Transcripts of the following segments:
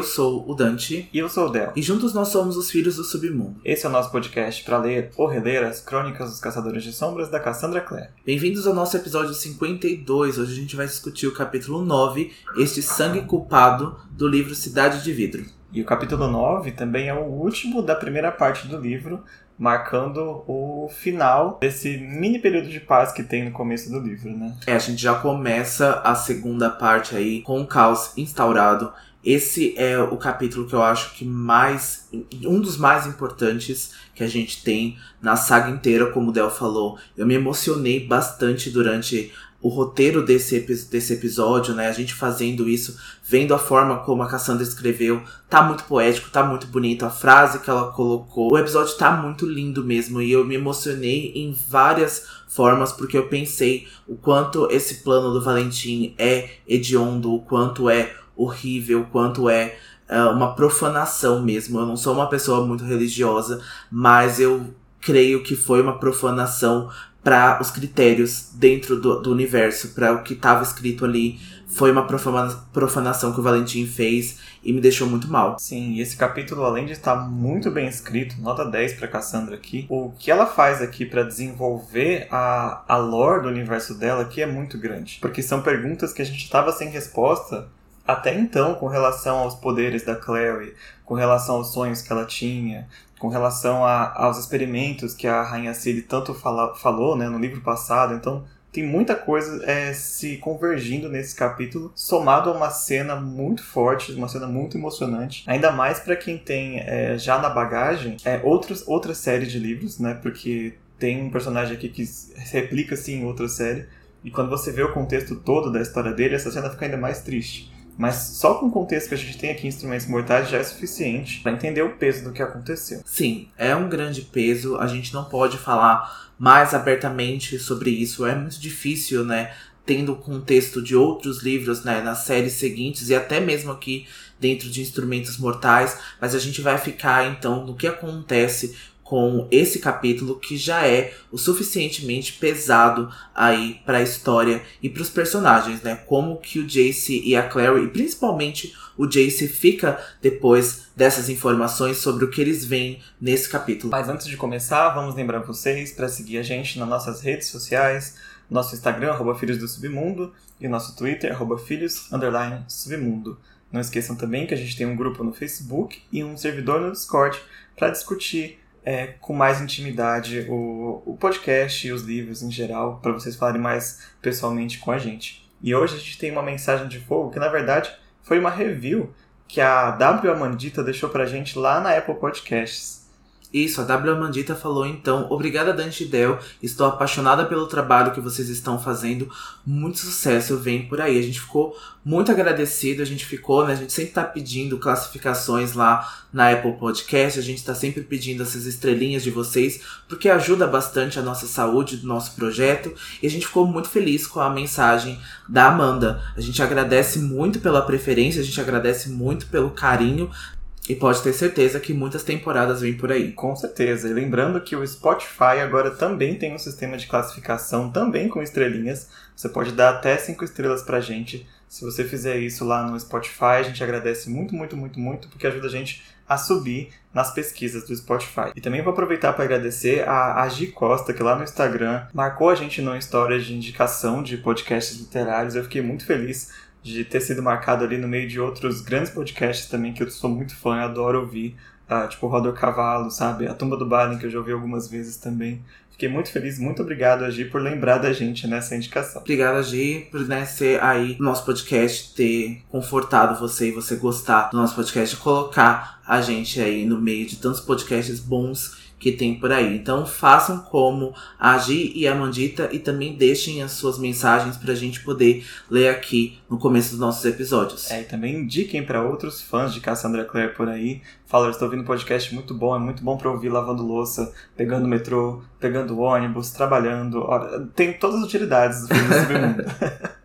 Eu sou o Dante. E eu sou o Del. E juntos nós somos os Filhos do Submundo. Esse é o nosso podcast para ler ou reler as Crônicas dos Caçadores de Sombras da Cassandra Clare. Bem-vindos ao nosso episódio 52. Hoje a gente vai discutir o capítulo 9, Este Sangue Culpado, do livro Cidade de Vidro. E o capítulo 9 também é o último da primeira parte do livro, marcando o final desse mini período de paz que tem no começo do livro, né? É, a gente já começa a segunda parte aí com o caos instaurado esse é o capítulo que eu acho que mais. um dos mais importantes que a gente tem na saga inteira, como o Del falou. Eu me emocionei bastante durante o roteiro desse, desse episódio, né? A gente fazendo isso, vendo a forma como a Cassandra escreveu. Tá muito poético, tá muito bonito. A frase que ela colocou. O episódio tá muito lindo mesmo. E eu me emocionei em várias formas, porque eu pensei o quanto esse plano do Valentim é hediondo, o quanto é horrível, quanto é uh, uma profanação mesmo. Eu não sou uma pessoa muito religiosa, mas eu creio que foi uma profanação para os critérios dentro do, do universo, para o que estava escrito ali. Foi uma profanação que o Valentim fez e me deixou muito mal. Sim, esse capítulo, além de estar muito bem escrito, nota 10 para Cassandra aqui, o que ela faz aqui para desenvolver a, a lore do universo dela aqui é muito grande. Porque são perguntas que a gente estava sem resposta até então com relação aos poderes da Clary, com relação aos sonhos que ela tinha, com relação a, aos experimentos que a Rainha Ciri tanto fala, falou né, no livro passado. Então, tem muita coisa é, se convergindo nesse capítulo, somado a uma cena muito forte, uma cena muito emocionante. Ainda mais para quem tem é, já na bagagem é, outros, outra série de livros, né? Porque tem um personagem aqui que replica assim em outra série. E quando você vê o contexto todo da história dele, essa cena fica ainda mais triste. Mas só com o contexto que a gente tem aqui em Instrumentos Mortais já é suficiente para entender o peso do que aconteceu. Sim, é um grande peso. A gente não pode falar mais abertamente sobre isso. É muito difícil, né? Tendo o contexto de outros livros né, nas séries seguintes e até mesmo aqui dentro de Instrumentos Mortais. Mas a gente vai ficar então no que acontece com esse capítulo que já é o suficientemente pesado aí para a história e para os personagens, né? Como que o Jace e a Clary, e principalmente o Jace fica depois dessas informações sobre o que eles veem nesse capítulo. Mas antes de começar, vamos lembrar vocês para seguir a gente nas nossas redes sociais, nosso Instagram arroba Filhos do Submundo e nosso Twitter arroba Filhos Submundo. Não esqueçam também que a gente tem um grupo no Facebook e um servidor no Discord para discutir é, com mais intimidade o, o podcast e os livros em geral, para vocês falarem mais pessoalmente com a gente. E hoje a gente tem uma mensagem de fogo que, na verdade, foi uma review que a W Amandita deixou pra gente lá na Apple Podcasts. Isso, a W Amandita falou então, obrigada Dante Del, estou apaixonada pelo trabalho que vocês estão fazendo, muito sucesso vem por aí. A gente ficou muito agradecido, a gente ficou, né, a gente sempre tá pedindo classificações lá na Apple Podcast, a gente tá sempre pedindo essas estrelinhas de vocês, porque ajuda bastante a nossa saúde do nosso projeto, e a gente ficou muito feliz com a mensagem da Amanda. A gente agradece muito pela preferência, a gente agradece muito pelo carinho e pode ter certeza que muitas temporadas vêm por aí. Com certeza. E lembrando que o Spotify agora também tem um sistema de classificação, também com estrelinhas. Você pode dar até 5 estrelas pra gente. Se você fizer isso lá no Spotify, a gente agradece muito, muito, muito, muito, porque ajuda a gente a subir nas pesquisas do Spotify. E também vou aproveitar para agradecer a, a Costa, que lá no Instagram marcou a gente no histórias de indicação de podcasts literários. Eu fiquei muito feliz de ter sido marcado ali no meio de outros grandes podcasts também que eu sou muito fã, adoro ouvir, uh, tipo Rodor Cavalo, sabe? A Tumba do Balin, que eu já ouvi algumas vezes também. Fiquei muito feliz, muito obrigado, Agi, por lembrar da gente nessa indicação. Obrigado, Agi, por né, ser aí no nosso podcast, ter confortado você e você gostar do nosso podcast, colocar a gente aí no meio de tantos podcasts bons que tem por aí. Então façam como a Gi e a Mandita e também deixem as suas mensagens para a gente poder ler aqui no começo dos nossos episódios. É, e também indiquem para outros fãs de Cassandra Clare por aí. Fala, eu estou ouvindo um podcast muito bom, é muito bom para ouvir lavando louça, pegando metrô, pegando ônibus, trabalhando. Tem todas as utilidades do filme do submundo.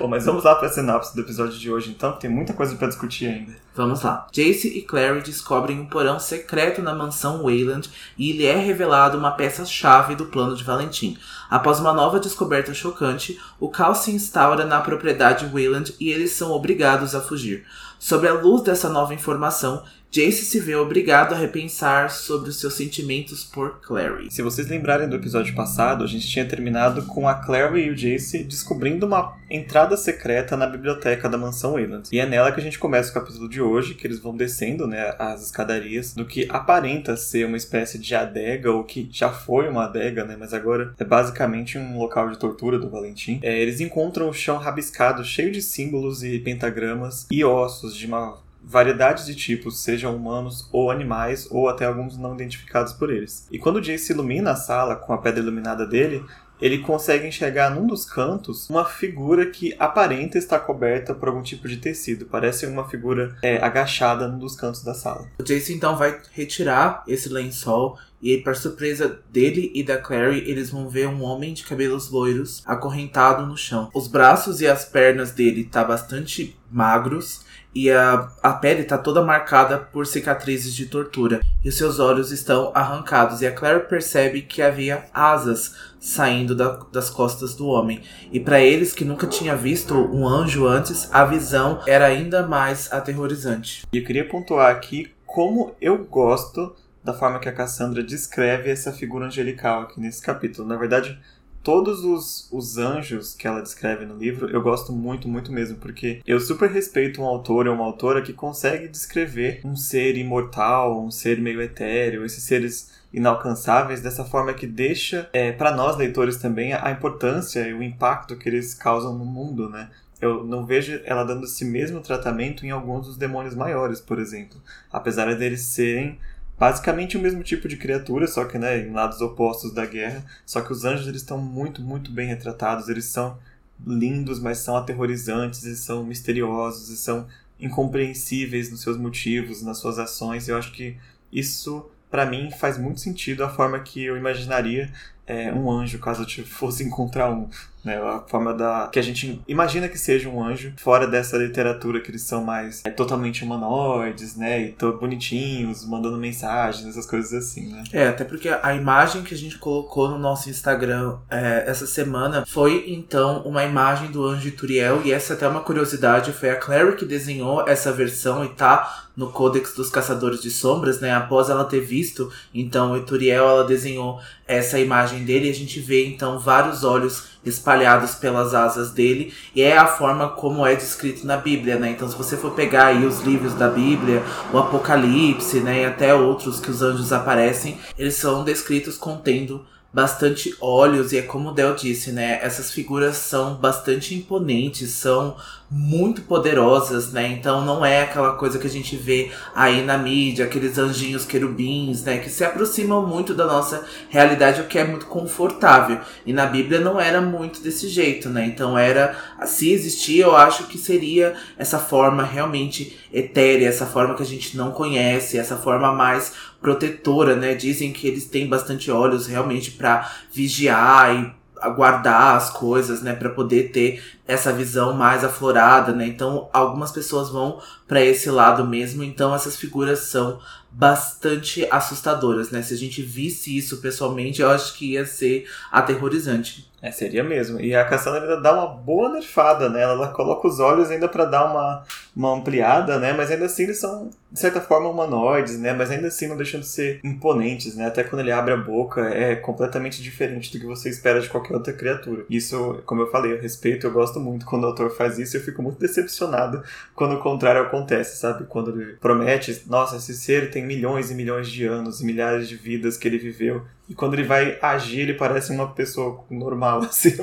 Bom, mas vamos lá para a sinopse do episódio de hoje, então, que tem muita coisa para discutir ainda. Vamos lá. Jace e Clary descobrem um porão secreto na mansão Wayland e lhe é revelado uma peça-chave do plano de Valentim. Após uma nova descoberta chocante, o caos se instaura na propriedade Wayland e eles são obrigados a fugir. Sobre a luz dessa nova informação, Jace se vê obrigado a repensar sobre os seus sentimentos por Clary. Se vocês lembrarem do episódio passado, a gente tinha terminado com a Clary e o Jace descobrindo uma entrada secreta na biblioteca da mansão Wayland. E é nela que a gente começa o capítulo de hoje, que eles vão descendo né, as escadarias do que aparenta ser uma espécie de adega, ou que já foi uma adega, né, mas agora é basicamente um local de tortura do Valentim. É, eles encontram o chão rabiscado, cheio de símbolos e pentagramas e ossos de uma variedades de tipos, sejam humanos ou animais, ou até alguns não identificados por eles. E quando o Jace ilumina a sala com a pedra iluminada dele, ele consegue enxergar num dos cantos uma figura que aparenta estar coberta por algum tipo de tecido. Parece uma figura é, agachada num dos cantos da sala. O Jace então vai retirar esse lençol e, para surpresa dele e da Clary, eles vão ver um homem de cabelos loiros acorrentado no chão. Os braços e as pernas dele tá bastante magros e a, a pele está toda marcada por cicatrizes de tortura, e os seus olhos estão arrancados, e a Claire percebe que havia asas saindo da, das costas do homem. E para eles que nunca tinha visto um anjo antes, a visão era ainda mais aterrorizante. E eu queria pontuar aqui como eu gosto da forma que a Cassandra descreve essa figura angelical aqui nesse capítulo. Na verdade, todos os, os anjos que ela descreve no livro, eu gosto muito, muito mesmo, porque eu super respeito um autor ou uma autora que consegue descrever um ser imortal, um ser meio etéreo, esses seres inalcançáveis dessa forma que deixa é, para nós leitores também a importância e o impacto que eles causam no mundo, né? Eu não vejo ela dando esse mesmo tratamento em alguns dos demônios maiores, por exemplo, apesar deles serem basicamente o mesmo tipo de criatura, só que né, em lados opostos da guerra. Só que os anjos eles estão muito, muito bem retratados. Eles são lindos, mas são aterrorizantes, e são misteriosos, e são incompreensíveis nos seus motivos, nas suas ações. Eu acho que isso, para mim, faz muito sentido a forma que eu imaginaria é, um anjo caso eu fosse encontrar um. Né, a forma da que a gente imagina que seja um anjo fora dessa literatura que eles são mais é, totalmente humanoides, né, e tão bonitinhos, mandando mensagens, essas coisas assim, né? É, até porque a imagem que a gente colocou no nosso Instagram é, essa semana foi então uma imagem do anjo Turiel e essa é até uma curiosidade, foi a Clary que desenhou essa versão e tá no Codex dos Caçadores de Sombras, né? Após ela ter visto, então, o Ituriel, ela desenhou essa imagem dele e a gente vê então vários olhos espalhados pelas asas dele e é a forma como é descrito na Bíblia, né? Então, se você for pegar aí os livros da Bíblia, o Apocalipse, né, e até outros que os anjos aparecem, eles são descritos contendo bastante olhos e é como o Del disse, né? Essas figuras são bastante imponentes, são muito poderosas, né? Então não é aquela coisa que a gente vê aí na mídia, aqueles anjinhos querubins, né? Que se aproximam muito da nossa realidade, o que é muito confortável. E na Bíblia não era muito desse jeito, né? Então era, se existia, eu acho que seria essa forma realmente etérea, essa forma que a gente não conhece, essa forma mais protetora, né? Dizem que eles têm bastante olhos realmente para vigiar e guardar as coisas, né, para poder ter essa visão mais aflorada, né? Então, algumas pessoas vão para esse lado mesmo, então essas figuras são bastante assustadoras, né? Se a gente visse isso pessoalmente, eu acho que ia ser aterrorizante. É, seria mesmo. E a Cassandra ainda dá uma boa nerfada nela. Ela coloca os olhos ainda para dar uma, uma ampliada, né? Mas ainda assim eles são, de certa forma, humanoides, né? Mas ainda assim não deixam de ser imponentes, né? Até quando ele abre a boca é completamente diferente do que você espera de qualquer outra criatura. Isso, como eu falei, eu respeito, eu gosto muito quando o autor faz isso. Eu fico muito decepcionado quando o contrário acontece, sabe? Quando ele promete, nossa, esse ser tem milhões e milhões de anos e milhares de vidas que ele viveu e quando ele vai agir, ele parece uma pessoa normal, assim.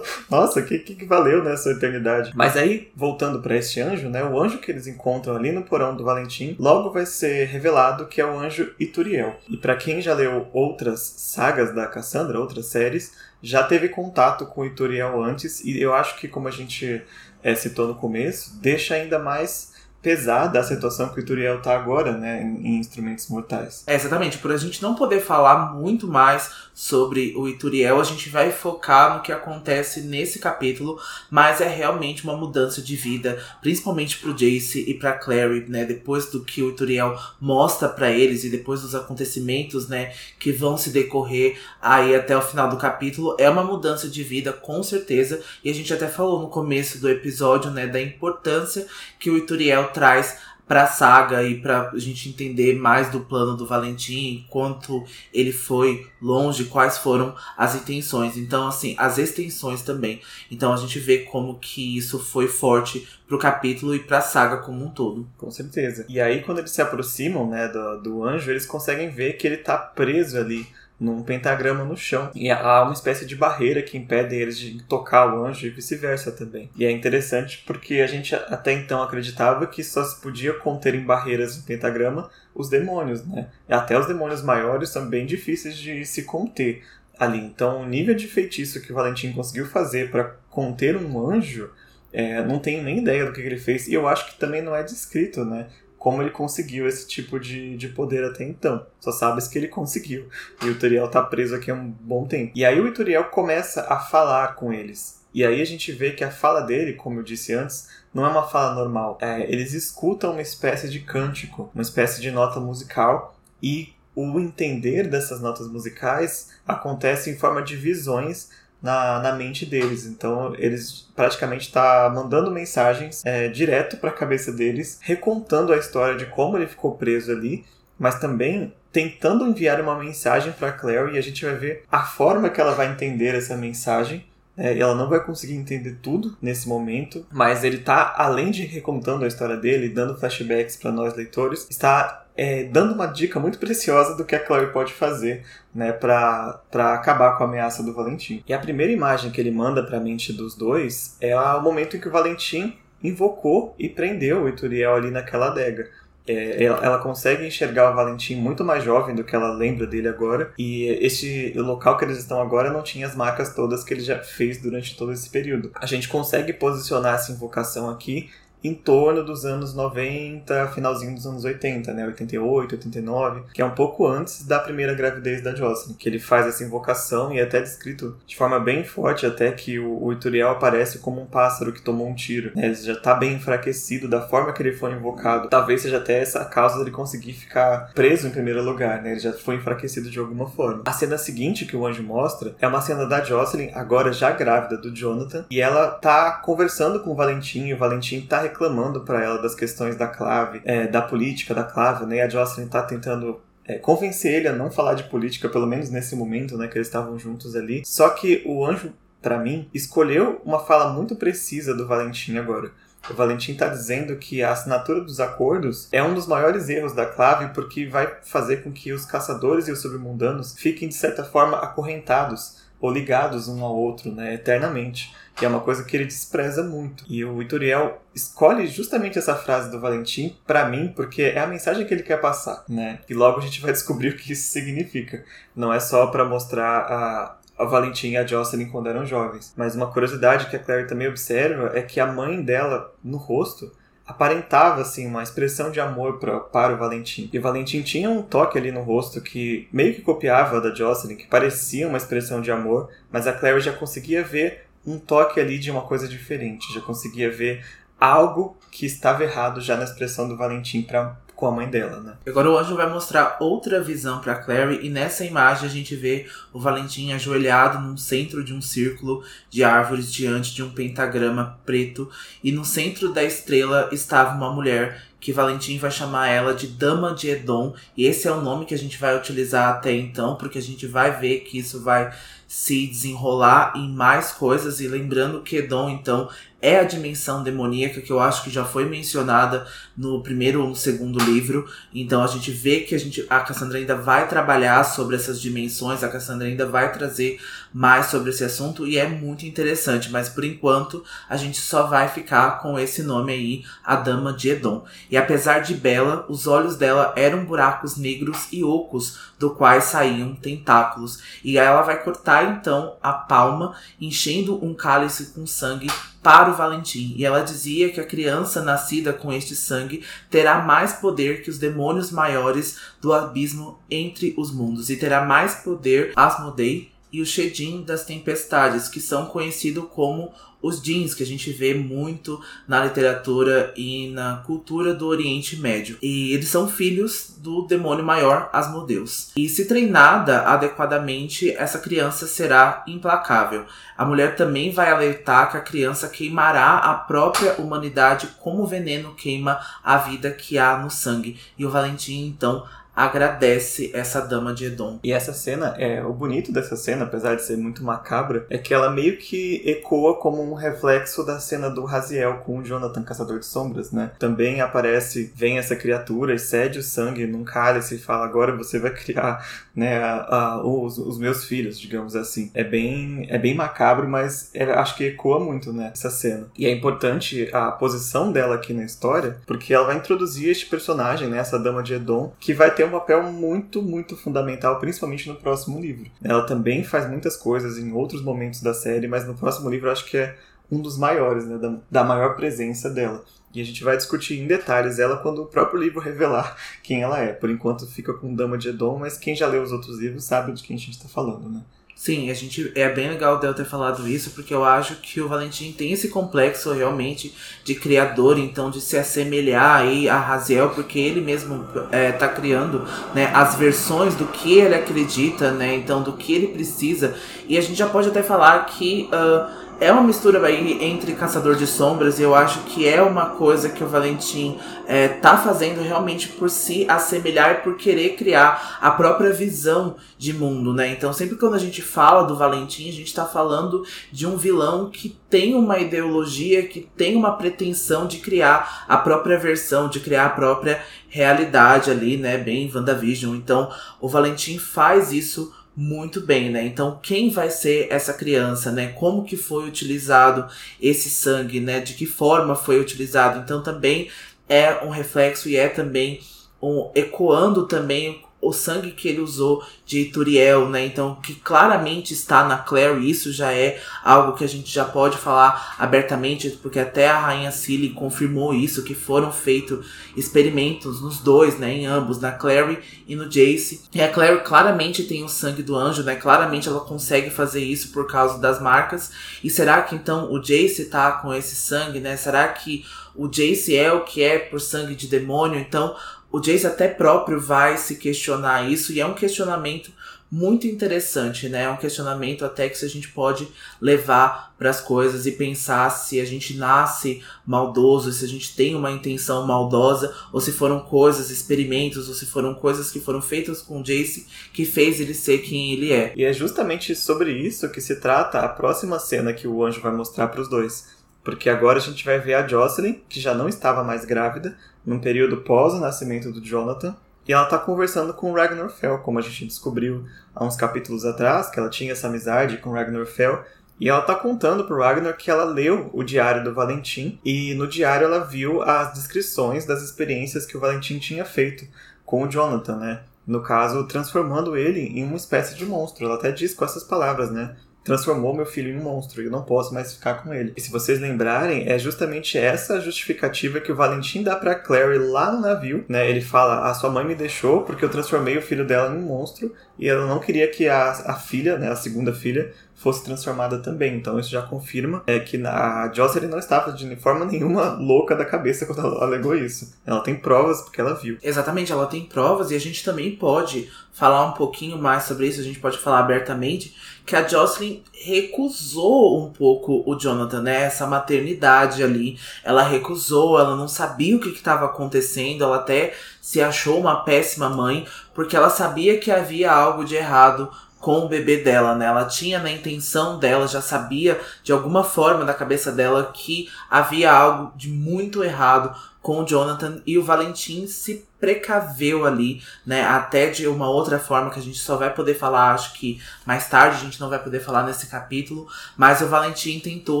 Nossa, que, que valeu nessa né, eternidade. Mas aí, voltando para este anjo, né? O anjo que eles encontram ali no porão do Valentim, logo vai ser revelado que é o anjo Ituriel. E para quem já leu outras sagas da Cassandra, outras séries, já teve contato com Ituriel antes, e eu acho que, como a gente é, citou no começo, deixa ainda mais pesada a situação que o Turiel tá agora, né, em, Instrumentos Mortais. É, exatamente, por a gente não poder falar muito mais sobre o Ituriel, a gente vai focar no que acontece nesse capítulo, mas é realmente uma mudança de vida, principalmente pro Jace e pra Clary, né, depois do que o Ituriel mostra para eles e depois dos acontecimentos, né, que vão se decorrer aí até o final do capítulo, é uma mudança de vida com certeza, e a gente até falou no começo do episódio, né, da importância que o Ituriel traz pra saga e pra gente entender mais do plano do Valentim, quanto ele foi longe, quais foram as intenções. Então, assim, as extensões também. Então a gente vê como que isso foi forte pro capítulo e pra saga como um todo. Com certeza. E aí, quando eles se aproximam, né, do, do anjo, eles conseguem ver que ele tá preso ali num pentagrama no chão. E há uma espécie de barreira que impede eles de tocar o anjo e vice-versa também. E é interessante porque a gente até então acreditava que só se podia conter em barreiras no pentagrama os demônios, né? E até os demônios maiores são bem difíceis de se conter ali. Então, o nível de feitiço que o Valentim conseguiu fazer para conter um anjo, é, não tenho nem ideia do que ele fez. E eu acho que também não é descrito, né? Como ele conseguiu esse tipo de, de poder até então. Só sabes que ele conseguiu. E o Turiel tá preso aqui há um bom tempo. E aí o Ituriel começa a falar com eles. E aí a gente vê que a fala dele, como eu disse antes, não é uma fala normal. É, eles escutam uma espécie de cântico, uma espécie de nota musical e o entender dessas notas musicais acontece em forma de visões na, na mente deles. Então eles praticamente tá mandando mensagens é, direto para a cabeça deles, recontando a história de como ele ficou preso ali, mas também tentando enviar uma mensagem para Claire e a gente vai ver a forma que ela vai entender essa mensagem. É, ela não vai conseguir entender tudo nesse momento, mas ele tá, além de recontando a história dele, dando flashbacks para nós leitores, está é, dando uma dica muito preciosa do que a Chloe pode fazer né, para acabar com a ameaça do Valentim. E a primeira imagem que ele manda para a mente dos dois é o momento em que o Valentim invocou e prendeu o Ituriel ali naquela adega. É, ela, ela, consegue enxergar o Valentim muito mais jovem do que ela lembra dele agora. E este local que eles estão agora não tinha as marcas todas que ele já fez durante todo esse período. A gente consegue posicionar essa invocação aqui em torno dos anos 90, finalzinho dos anos 80, né? 88, 89, que é um pouco antes da primeira gravidez da Jocelyn, que ele faz essa invocação e é até descrito de forma bem forte até que o, o Ituriel aparece como um pássaro que tomou um tiro. Né? Ele já está bem enfraquecido da forma que ele foi invocado. Talvez seja até essa a causa dele conseguir ficar preso em primeiro lugar, né? Ele já foi enfraquecido de alguma forma. A cena seguinte que o anjo mostra é uma cena da Jocelyn, agora já grávida do Jonathan, e ela tá conversando com o Valentim, e o Valentim tá reclamando para ela das questões da clave, é, da política da clave, né? E a Jocelyn tá tentando é, convencer ele a não falar de política, pelo menos nesse momento, né, que eles estavam juntos ali. Só que o anjo, para mim, escolheu uma fala muito precisa do Valentim agora. O Valentim está dizendo que a assinatura dos acordos é um dos maiores erros da clave porque vai fazer com que os caçadores e os submundanos fiquem de certa forma acorrentados ou ligados um ao outro, né, eternamente que é uma coisa que ele despreza muito. E o Ituriel escolhe justamente essa frase do Valentim para mim, porque é a mensagem que ele quer passar, né? E logo a gente vai descobrir o que isso significa. Não é só para mostrar a, a Valentim e a Jocelyn quando eram jovens. Mas uma curiosidade que a Claire também observa é que a mãe dela, no rosto, aparentava assim uma expressão de amor pra, para o Valentim. E o Valentim tinha um toque ali no rosto que meio que copiava da Jocelyn, que parecia uma expressão de amor, mas a Claire já conseguia ver um toque ali de uma coisa diferente. Já conseguia ver algo que estava errado já na expressão do Valentim para com a mãe dela, né? Agora o anjo vai mostrar outra visão para Clary e nessa imagem a gente vê o Valentim ajoelhado no centro de um círculo de árvores diante de um pentagrama preto e no centro da estrela estava uma mulher que Valentim vai chamar ela de Dama de Edom e esse é o nome que a gente vai utilizar até então porque a gente vai ver que isso vai se desenrolar em mais coisas e lembrando que Edom então é a dimensão demoníaca que eu acho que já foi mencionada no primeiro ou no segundo livro. Então a gente vê que a, gente, a Cassandra ainda vai trabalhar sobre essas dimensões, a Cassandra ainda vai trazer mais sobre esse assunto e é muito interessante. Mas por enquanto a gente só vai ficar com esse nome aí, a Dama de Edom. E apesar de bela, os olhos dela eram buracos negros e ocos, do quais saíam tentáculos. E ela vai cortar então a palma, enchendo um cálice com sangue para o Valentim, e ela dizia que a criança nascida com este sangue terá mais poder que os demônios maiores do abismo entre os mundos, e terá mais poder Asmodei e o Shedim das tempestades, que são conhecidos como os jeans que a gente vê muito na literatura e na cultura do Oriente Médio. E eles são filhos do demônio maior Asmodeus. E se treinada adequadamente, essa criança será implacável. A mulher também vai alertar que a criança queimará a própria humanidade como o veneno queima a vida que há no sangue. E o Valentim então agradece essa dama de Edom. E essa cena, é o bonito dessa cena, apesar de ser muito macabra, é que ela meio que ecoa como um reflexo da cena do Raziel com o Jonathan Caçador de Sombras, né? Também aparece, vem essa criatura, excede o sangue num cálice e fala: agora você vai criar, né, a, a, os, os, meus filhos, digamos assim. É bem, é bem macabro, mas é, acho que ecoa muito, né, essa cena. E é importante a posição dela aqui na história, porque ela vai introduzir este personagem, né, essa dama de Edom, que vai ter ter um papel muito, muito fundamental, principalmente no próximo livro. Ela também faz muitas coisas em outros momentos da série, mas no próximo livro acho que é um dos maiores, né, da, da maior presença dela. E a gente vai discutir em detalhes ela quando o próprio livro revelar quem ela é. Por enquanto fica com Dama de Edom, mas quem já leu os outros livros sabe de quem a gente está falando, né? Sim, a gente é bem legal Del ter falado isso, porque eu acho que o Valentim tem esse complexo realmente de criador, então de se assemelhar aí a Raziel, porque ele mesmo é, tá criando né, as versões do que ele acredita, né? Então do que ele precisa. E a gente já pode até falar que uh, é uma mistura aí entre Caçador de Sombras e eu acho que é uma coisa que o Valentim é, tá fazendo realmente por se assemelhar e por querer criar a própria visão de mundo, né? Então sempre quando a gente fala do Valentim, a gente tá falando de um vilão que tem uma ideologia, que tem uma pretensão de criar a própria versão, de criar a própria realidade ali, né? Bem WandaVision. Então o Valentim faz isso muito bem, né? Então, quem vai ser essa criança, né? Como que foi utilizado esse sangue, né? De que forma foi utilizado? Então, também é um reflexo e é também um ecoando também o sangue que ele usou de Turiel, né? Então, que claramente está na Clary, isso já é algo que a gente já pode falar abertamente, porque até a rainha Cilly confirmou isso, que foram feitos experimentos nos dois, né? Em ambos, na Clary e no Jace. E a Clary claramente tem o sangue do anjo, né? Claramente ela consegue fazer isso por causa das marcas. E será que então o Jace tá com esse sangue, né? Será que o Jace é o que é por sangue de demônio? Então, o Jace até próprio vai se questionar isso e é um questionamento muito interessante, né? É um questionamento até que a gente pode levar para as coisas e pensar se a gente nasce maldoso, se a gente tem uma intenção maldosa, ou se foram coisas, experimentos, ou se foram coisas que foram feitas com Jace que fez ele ser quem ele é. E é justamente sobre isso que se trata a próxima cena que o anjo vai mostrar para os dois. Porque agora a gente vai ver a Jocelyn, que já não estava mais grávida, num período pós o nascimento do Jonathan, e ela está conversando com o Ragnar Fell, como a gente descobriu há uns capítulos atrás, que ela tinha essa amizade com o Ragnar Fell, e ela está contando pro Ragnar que ela leu o diário do Valentim e no diário ela viu as descrições das experiências que o Valentim tinha feito com o Jonathan, né? No caso, transformando ele em uma espécie de monstro. Ela até diz com essas palavras, né? Transformou meu filho em um monstro eu não posso mais ficar com ele. E se vocês lembrarem, é justamente essa justificativa que o Valentim dá para Clary lá no navio, né? Ele fala: "A sua mãe me deixou porque eu transformei o filho dela em um monstro e ela não queria que a, a filha, né, a segunda filha, fosse transformada também. Então isso já confirma é, que a Jocelyn não estava de forma nenhuma louca da cabeça quando ela alegou isso. Ela tem provas porque ela viu. Exatamente, ela tem provas e a gente também pode falar um pouquinho mais sobre isso, a gente pode falar abertamente que a Jocelyn recusou um pouco o Jonathan, né? Essa maternidade ali. Ela recusou, ela não sabia o que estava acontecendo, ela até se achou uma péssima mãe, porque ela sabia que havia algo de errado com o bebê dela, né? Ela tinha na intenção dela, já sabia de alguma forma da cabeça dela que havia algo de muito errado com o Jonathan e o Valentim se precaveu ali, né? Até de uma outra forma que a gente só vai poder falar, acho que mais tarde a gente não vai poder falar nesse capítulo, mas o Valentim tentou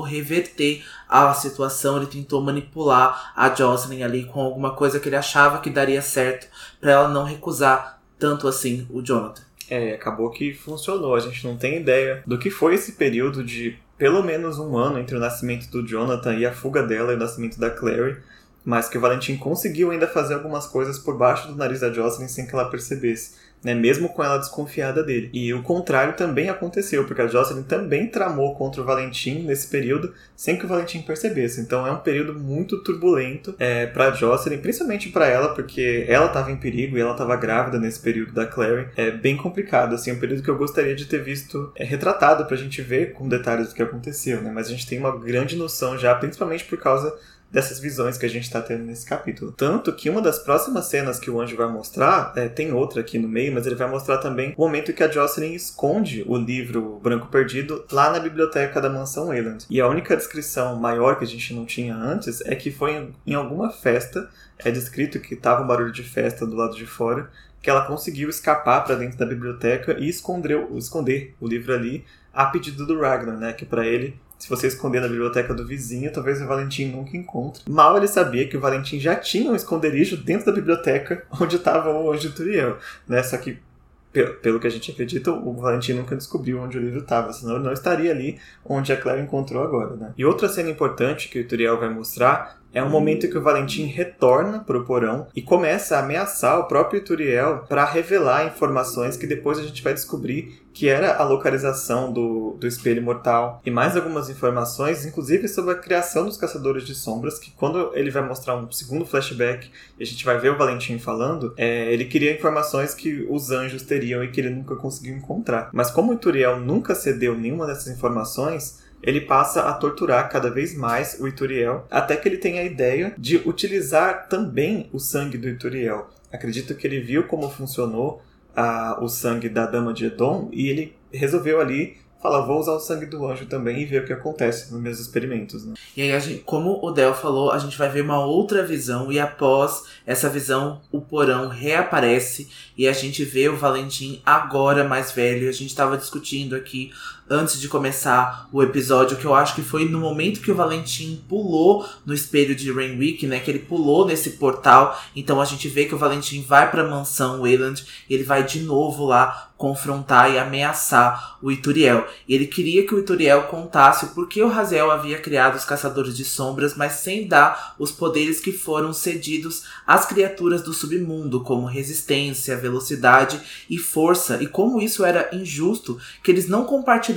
reverter a situação, ele tentou manipular a Jocelyn ali com alguma coisa que ele achava que daria certo para ela não recusar tanto assim o Jonathan. É, acabou que funcionou. A gente não tem ideia do que foi esse período de pelo menos um ano entre o nascimento do Jonathan e a fuga dela e o nascimento da Clary. mas que o Valentim conseguiu ainda fazer algumas coisas por baixo do nariz da Jocelyn sem que ela percebesse né, mesmo com ela desconfiada dele. E o contrário também aconteceu, porque a Jocelyn também tramou contra o Valentim nesse período, sem que o Valentim percebesse. Então é um período muito turbulento é, para Jocelyn, principalmente para ela, porque ela estava em perigo e ela estava grávida nesse período da Clary. É bem complicado, assim, é um período que eu gostaria de ter visto é, retratado pra gente ver com detalhes do que aconteceu, né? Mas a gente tem uma grande noção já, principalmente por causa dessas visões que a gente está tendo nesse capítulo. Tanto que uma das próximas cenas que o anjo vai mostrar, é, tem outra aqui no meio, mas ele vai mostrar também o momento que a Jocelyn esconde o livro Branco Perdido lá na biblioteca da mansão Wayland. E a única descrição maior que a gente não tinha antes é que foi em alguma festa, é descrito que estava um barulho de festa do lado de fora, que ela conseguiu escapar para dentro da biblioteca e escondeu, esconder o livro ali a pedido do Ragnar, né? Que para ele se você esconder na biblioteca do vizinho, talvez o Valentim nunca encontre. Mal ele sabia que o Valentim já tinha um esconderijo dentro da biblioteca onde estava o Anjo Turiel, né? Só que pelo que a gente acredita, o Valentim nunca descobriu onde o livro estava, senão ele não estaria ali onde a Claire encontrou agora, né? E outra cena importante que o Turiel vai mostrar é um momento que o Valentim retorna para o porão e começa a ameaçar o próprio Ituriel para revelar informações que depois a gente vai descobrir que era a localização do, do espelho mortal e mais algumas informações, inclusive sobre a criação dos caçadores de sombras, que quando ele vai mostrar um segundo flashback e a gente vai ver o Valentim falando, é, ele queria informações que os anjos teriam e que ele nunca conseguiu encontrar. Mas como o Ituriel nunca cedeu nenhuma dessas informações, ele passa a torturar cada vez mais o Ituriel, até que ele tem a ideia de utilizar também o sangue do Ituriel. Acredito que ele viu como funcionou a, o sangue da Dama de Edom e ele resolveu ali falar, vou usar o sangue do anjo também e ver o que acontece nos meus experimentos. Né? E aí, gente, como o Del falou, a gente vai ver uma outra visão e após essa visão, o porão reaparece e a gente vê o Valentim agora mais velho. A gente estava discutindo aqui antes de começar o episódio, que eu acho que foi no momento que o Valentim pulou no espelho de Rainwick, né? Que ele pulou nesse portal. Então a gente vê que o Valentim vai pra mansão Wayland e ele vai de novo lá confrontar e ameaçar o Ituriel. E ele queria que o Ituriel contasse por que o Raziel havia criado os Caçadores de Sombras, mas sem dar os poderes que foram cedidos às criaturas do submundo, como resistência, velocidade e força, e como isso era injusto que eles não compartilhassem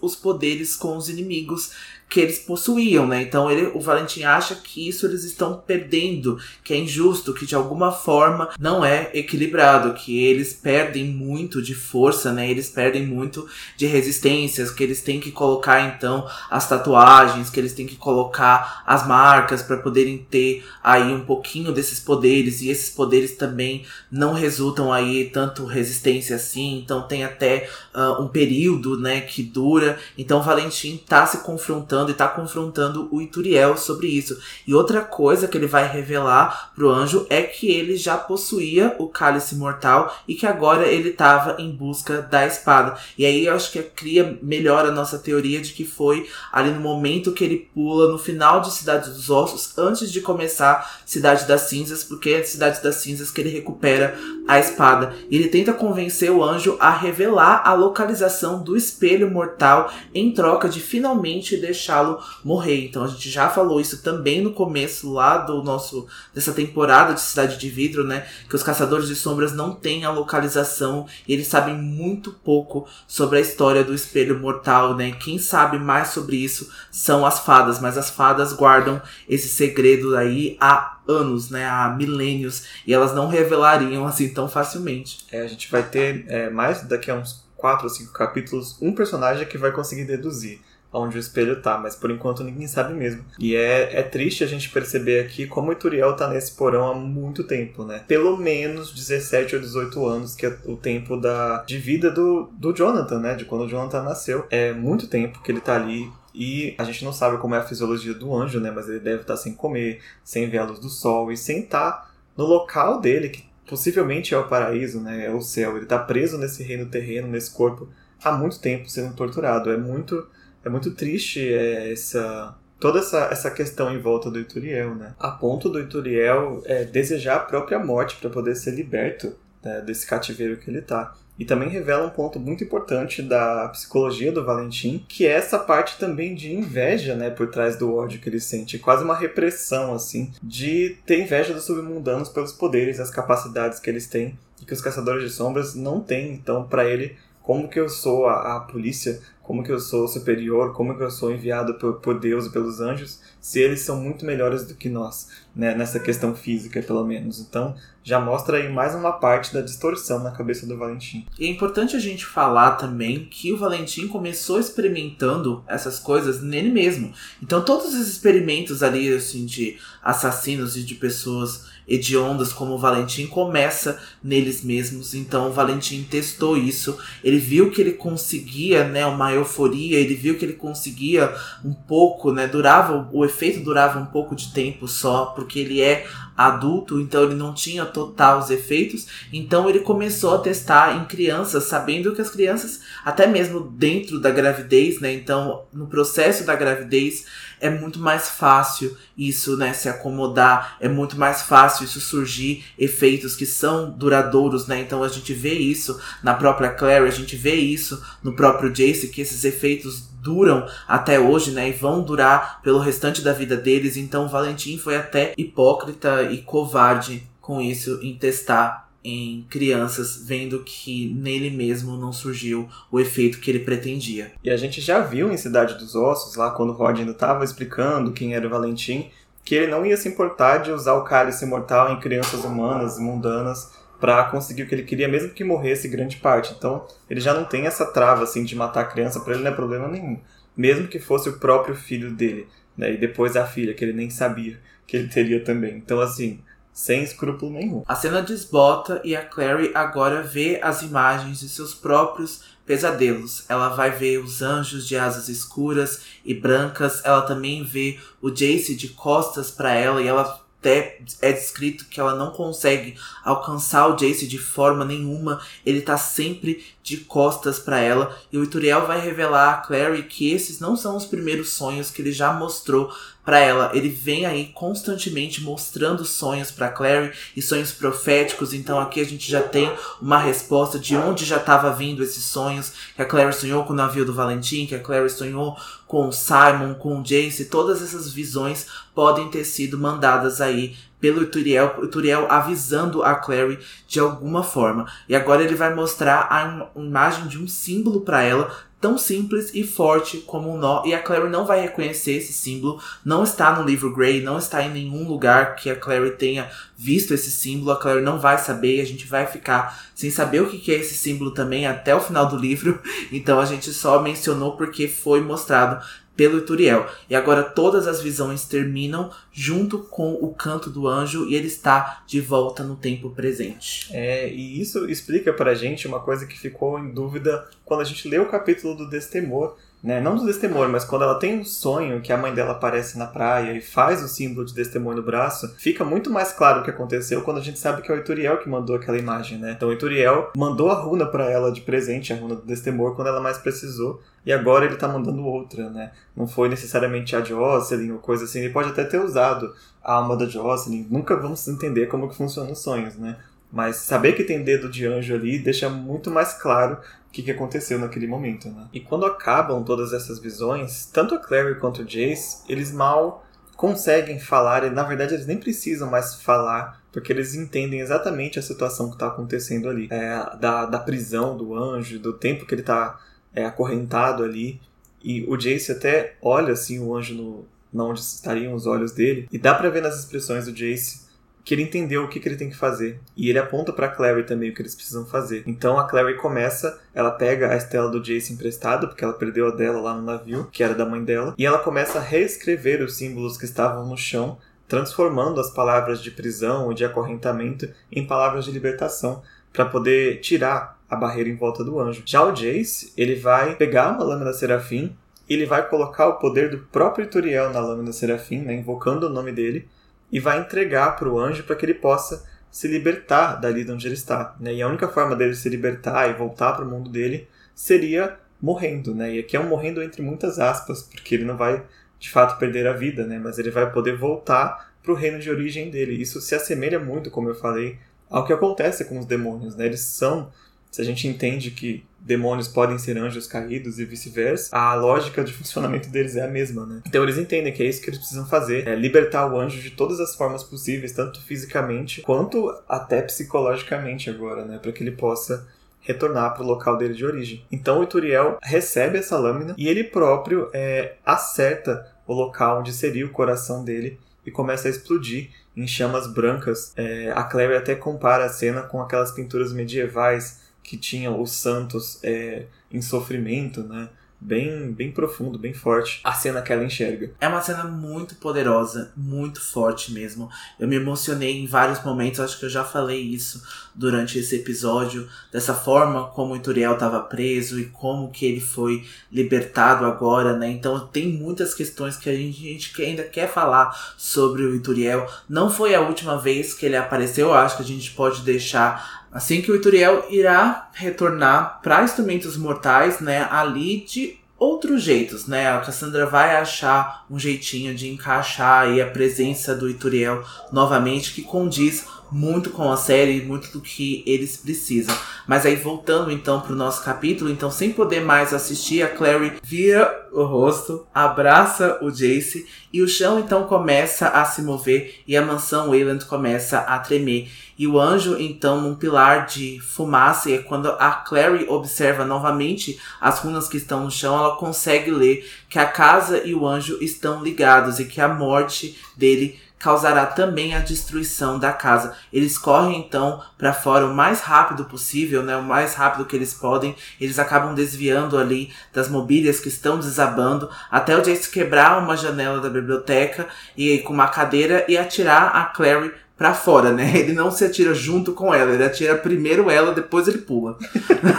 os poderes com os inimigos que eles possuíam, né? Então ele, o Valentim acha que isso eles estão perdendo, que é injusto, que de alguma forma não é equilibrado, que eles perdem muito de força, né? Eles perdem muito de resistências, que eles têm que colocar então as tatuagens, que eles têm que colocar as marcas para poderem ter aí um pouquinho desses poderes e esses poderes também não resultam aí tanto resistência assim, então tem até uh, um período, né, que dura. Então o Valentim tá se confrontando e tá confrontando o Ituriel sobre isso. E outra coisa que ele vai revelar pro anjo é que ele já possuía o cálice mortal e que agora ele estava em busca da espada. E aí eu acho que cria melhor a nossa teoria de que foi ali no momento que ele pula no final de Cidade dos Ossos, antes de começar Cidade das Cinzas, porque é Cidade das Cinzas que ele recupera a espada. E ele tenta convencer o anjo a revelar a localização do espelho mortal em troca de finalmente deixar deixá-lo morrer. Então a gente já falou isso também no começo lá do nosso dessa temporada de Cidade de Vidro, né? Que os caçadores de sombras não têm a localização e eles sabem muito pouco sobre a história do espelho mortal, né? Quem sabe mais sobre isso são as fadas, mas as fadas guardam esse segredo aí há anos, né, há milênios, e elas não revelariam assim tão facilmente. É, a gente vai ter é, mais daqui a uns 4 ou 5 capítulos um personagem que vai conseguir deduzir onde o espelho tá, mas por enquanto ninguém sabe mesmo. E é, é triste a gente perceber aqui como o Ituriel tá nesse porão há muito tempo, né? Pelo menos 17 ou 18 anos, que é o tempo da, de vida do, do Jonathan, né? De quando o Jonathan nasceu. É muito tempo que ele tá ali e a gente não sabe como é a fisiologia do anjo, né? Mas ele deve estar tá sem comer, sem ver a luz do sol e sem estar tá no local dele, que possivelmente é o paraíso, né? É o céu. Ele tá preso nesse reino terreno, nesse corpo, há muito tempo sendo torturado. É muito é muito triste é, essa toda essa, essa questão em volta do Ituriel, né? A ponto do Ituriel é, desejar a própria morte para poder ser liberto né, desse cativeiro que ele está. E também revela um ponto muito importante da psicologia do Valentim, que é essa parte também de inveja, né, por trás do ódio que ele sente, quase uma repressão assim, de ter inveja dos submundanos pelos poderes, as capacidades que eles têm e que os caçadores de sombras não têm. Então, para ele, como que eu sou a, a, polícia, como que eu sou superior, como que eu sou enviado por, por Deus e pelos anjos, se eles são muito melhores do que nós, né, nessa questão física, pelo menos. Então, já mostra aí mais uma parte da distorção na cabeça do Valentim. E é importante a gente falar também que o Valentim começou experimentando essas coisas nele mesmo. Então, todos os experimentos ali, assim, de assassinos e de pessoas hediondas como o Valentim começa neles mesmos. Então o Valentim testou isso, ele viu que ele conseguia, né, uma euforia, ele viu que ele conseguia um pouco, né, durava o efeito durava um pouco de tempo só, porque ele é adulto, então ele não tinha total os efeitos. Então ele começou a testar em crianças, sabendo que as crianças, até mesmo dentro da gravidez, né, então no processo da gravidez é muito mais fácil isso, né, se acomodar, é muito mais fácil isso surgir efeitos que são duradouros, né? Então a gente vê isso na própria Claire, a gente vê isso no próprio Jace, que esses efeitos duram até hoje, né? E vão durar pelo restante da vida deles. Então Valentim foi até hipócrita e covarde com isso em testar em crianças, vendo que nele mesmo não surgiu o efeito que ele pretendia. E a gente já viu em Cidade dos Ossos, lá quando o Rod ainda estava explicando quem era o Valentim, que ele não ia se importar de usar o cálice mortal em crianças humanas, mundanas, para conseguir o que ele queria, mesmo que morresse grande parte. Então, ele já não tem essa trava assim de matar a criança, para ele não é problema nenhum. Mesmo que fosse o próprio filho dele, né? E depois a filha, que ele nem sabia que ele teria também. Então, assim, sem escrúpulo nenhum. A cena desbota e a Clary agora vê as imagens de seus próprios pesadelos. Ela vai ver os anjos de asas escuras e brancas. Ela também vê o Jace de costas para ela e ela até é descrito que ela não consegue alcançar o Jace de forma nenhuma. Ele tá sempre de costas para ela. E o Ituriel vai revelar a Clary que esses não são os primeiros sonhos que ele já mostrou para ela. Ele vem aí constantemente mostrando sonhos para Clary e sonhos proféticos. Então aqui a gente já tem uma resposta de onde já estava vindo esses sonhos. Que a Clary sonhou com o navio do Valentim, que a Clary sonhou com o Simon, com o Jace. Todas essas visões podem ter sido mandadas aí pelo Turiel, o Turiel avisando a Clary de alguma forma. E agora ele vai mostrar a imagem de um símbolo para ela, tão simples e forte como um nó. E a Clary não vai reconhecer esse símbolo, não está no livro Grey, não está em nenhum lugar que a Clary tenha visto esse símbolo. A Clary não vai saber, a gente vai ficar sem saber o que é esse símbolo também até o final do livro. Então a gente só mencionou porque foi mostrado pelo Ituriel. E agora todas as visões terminam junto com o canto do anjo e ele está de volta no tempo presente. É, e isso explica pra gente uma coisa que ficou em dúvida quando a gente leu o capítulo do Destemor. Né? Não do Destemor, mas quando ela tem um sonho que a mãe dela aparece na praia e faz o símbolo de Destemor no braço, fica muito mais claro o que aconteceu quando a gente sabe que é o Ituriel que mandou aquela imagem, né? Então o Ituriel mandou a runa para ela de presente, a runa do Destemor, quando ela mais precisou, e agora ele tá mandando outra, né? Não foi necessariamente a Jocelyn ou coisa assim, ele pode até ter usado a alma da Jocelyn, nunca vamos entender como que funcionam os sonhos, né? Mas saber que tem dedo de anjo ali deixa muito mais claro que, que aconteceu naquele momento, né? E quando acabam todas essas visões, tanto a Clary quanto o Jace, eles mal conseguem falar, e na verdade eles nem precisam mais falar, porque eles entendem exatamente a situação que está acontecendo ali. É, da, da prisão do anjo, do tempo que ele está é, acorrentado ali. E o Jace até olha assim o anjo no, onde estariam os olhos dele, e dá para ver nas expressões do Jace que ele entendeu o que, que ele tem que fazer. E ele aponta para Clary também o que eles precisam fazer. Então a Clary começa, ela pega a estela do Jace emprestada, porque ela perdeu a dela lá no navio, que era da mãe dela, e ela começa a reescrever os símbolos que estavam no chão, transformando as palavras de prisão e de acorrentamento em palavras de libertação, para poder tirar a barreira em volta do anjo. Já o Jace, ele vai pegar uma lâmina serafim, ele vai colocar o poder do próprio Turiel na lâmina serafim, né, invocando o nome dele, e vai entregar para o anjo para que ele possa se libertar dali de onde ele está. Né? E a única forma dele se libertar e voltar para o mundo dele seria morrendo. Né? E aqui é um morrendo entre muitas aspas, porque ele não vai de fato perder a vida, né? mas ele vai poder voltar para o reino de origem dele. Isso se assemelha muito, como eu falei, ao que acontece com os demônios, né? Eles são, se a gente entende que demônios podem ser anjos caídos e vice-versa, a lógica de funcionamento deles é a mesma, né? Então eles entendem que é isso que eles precisam fazer, é libertar o anjo de todas as formas possíveis, tanto fisicamente quanto até psicologicamente agora, né? Para que ele possa retornar para o local dele de origem. Então o Ituriel recebe essa lâmina e ele próprio é, acerta o local onde seria o coração dele e começa a explodir em chamas brancas. É, a Clary até compara a cena com aquelas pinturas medievais que tinham os santos é, em sofrimento, né? bem, bem profundo, bem forte, a cena que ela enxerga. É uma cena muito poderosa, muito forte mesmo. Eu me emocionei em vários momentos, acho que eu já falei isso durante esse episódio, dessa forma como o Ituriel estava preso e como que ele foi libertado agora, né? Então tem muitas questões que a gente, a gente ainda quer falar sobre o Ituriel. Não foi a última vez que ele apareceu, eu acho que a gente pode deixar Assim que o Ituriel irá retornar para instrumentos mortais, né, ali de outros jeitos, né? A Cassandra vai achar um jeitinho de encaixar aí a presença do Ituriel novamente que condiz muito com a série, muito do que eles precisam. Mas aí voltando então pro nosso capítulo, então sem poder mais assistir, a Clary vira o rosto, abraça o Jace e o chão então começa a se mover e a mansão Wayland começa a tremer. E o anjo então num pilar de fumaça e é quando a Clary observa novamente as runas que estão no chão, ela consegue ler que a casa e o anjo estão ligados e que a morte dele causará também a destruição da casa. Eles correm então para fora o mais rápido possível, né, o mais rápido que eles podem. Eles acabam desviando ali das mobílias que estão desabando, até o Jace quebrar uma janela da biblioteca e com uma cadeira e atirar a Clary para fora, né? Ele não se atira junto com ela, ele atira primeiro ela, depois ele pula.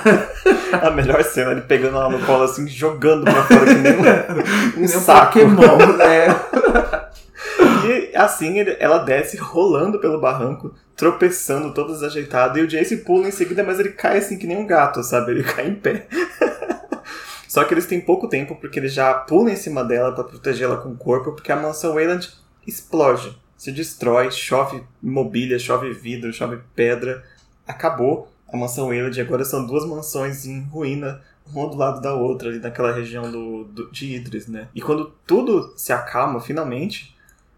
a melhor cena, ele pegando ela no colo assim, jogando pra fora que nem um, um saco. Pokémon, né? E assim ela desce rolando pelo barranco, tropeçando, todo desajeitado. E o Jace pula em seguida, mas ele cai assim que nem um gato, sabe? Ele cai em pé. Só que eles têm pouco tempo, porque eles já pulam em cima dela para protegê-la com o corpo, porque a mansão Wayland explode, se destrói, chove mobília, chove vidro, chove pedra. Acabou a mansão Wayland, agora são duas mansões em ruína, uma do lado da outra, ali naquela região do, do, de Idris, né? E quando tudo se acalma, finalmente,